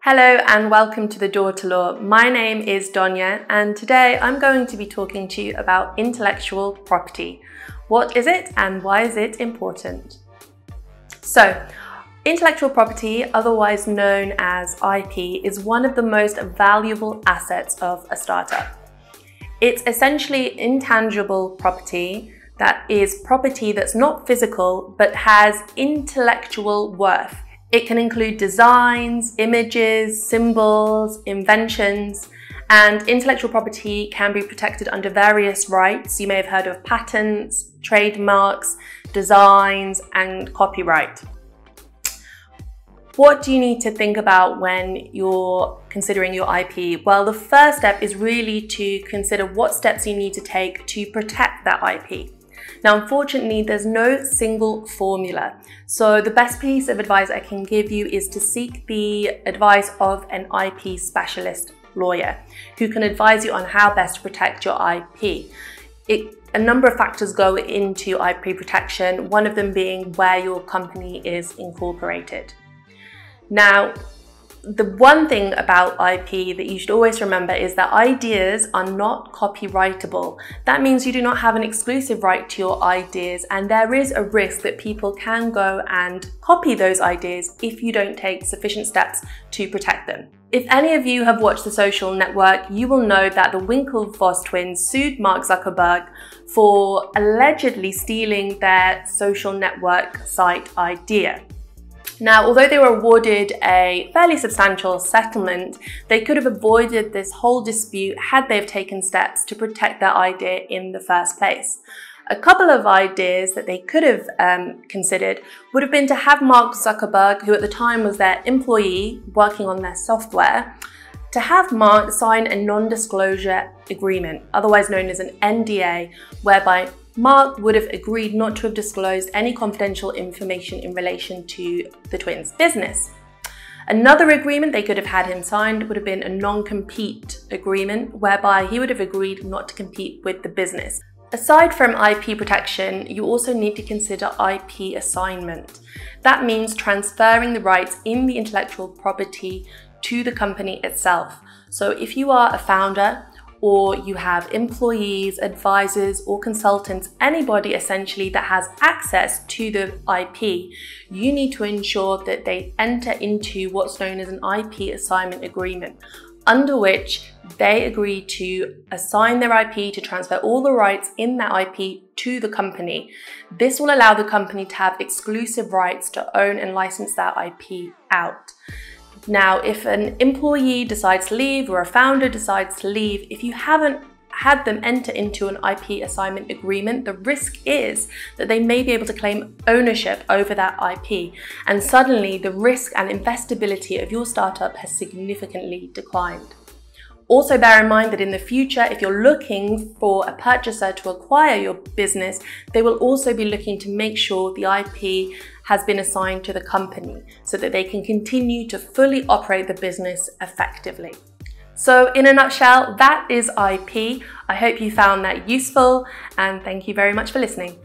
Hello and welcome to the Door to Law. My name is Donya and today I'm going to be talking to you about intellectual property. What is it and why is it important? So, intellectual property, otherwise known as IP, is one of the most valuable assets of a startup. It's essentially intangible property that is property that's not physical but has intellectual worth. It can include designs, images, symbols, inventions, and intellectual property can be protected under various rights. You may have heard of patents, trademarks, designs, and copyright. What do you need to think about when you're considering your IP? Well, the first step is really to consider what steps you need to take to protect that IP. Now, unfortunately, there's no single formula. So the best piece of advice I can give you is to seek the advice of an IP specialist lawyer who can advise you on how best to protect your IP. It, a number of factors go into IP protection, one of them being where your company is incorporated. Now, the one thing about IP that you should always remember is that ideas are not copyrightable. That means you do not have an exclusive right to your ideas, and there is a risk that people can go and copy those ideas if you don't take sufficient steps to protect them. If any of you have watched The Social Network, you will know that the Winklevoss twins sued Mark Zuckerberg for allegedly stealing their social network site idea. Now, although they were awarded a fairly substantial settlement, they could have avoided this whole dispute had they have taken steps to protect their idea in the first place. A couple of ideas that they could have um, considered would have been to have Mark Zuckerberg, who at the time was their employee working on their software, to have Mark sign a non disclosure agreement, otherwise known as an NDA, whereby Mark would have agreed not to have disclosed any confidential information in relation to the twins' business. Another agreement they could have had him signed would have been a non compete agreement, whereby he would have agreed not to compete with the business. Aside from IP protection, you also need to consider IP assignment. That means transferring the rights in the intellectual property to the company itself. So if you are a founder or you have employees, advisors, or consultants, anybody essentially that has access to the IP, you need to ensure that they enter into what's known as an IP assignment agreement, under which they agree to assign their IP to transfer all the rights in that IP to the company. This will allow the company to have exclusive rights to own and license that IP out. Now, if an employee decides to leave or a founder decides to leave, if you haven't had them enter into an IP assignment agreement, the risk is that they may be able to claim ownership over that IP. And suddenly, the risk and investability of your startup has significantly declined. Also, bear in mind that in the future, if you're looking for a purchaser to acquire your business, they will also be looking to make sure the IP has been assigned to the company so that they can continue to fully operate the business effectively. So, in a nutshell, that is IP. I hope you found that useful and thank you very much for listening.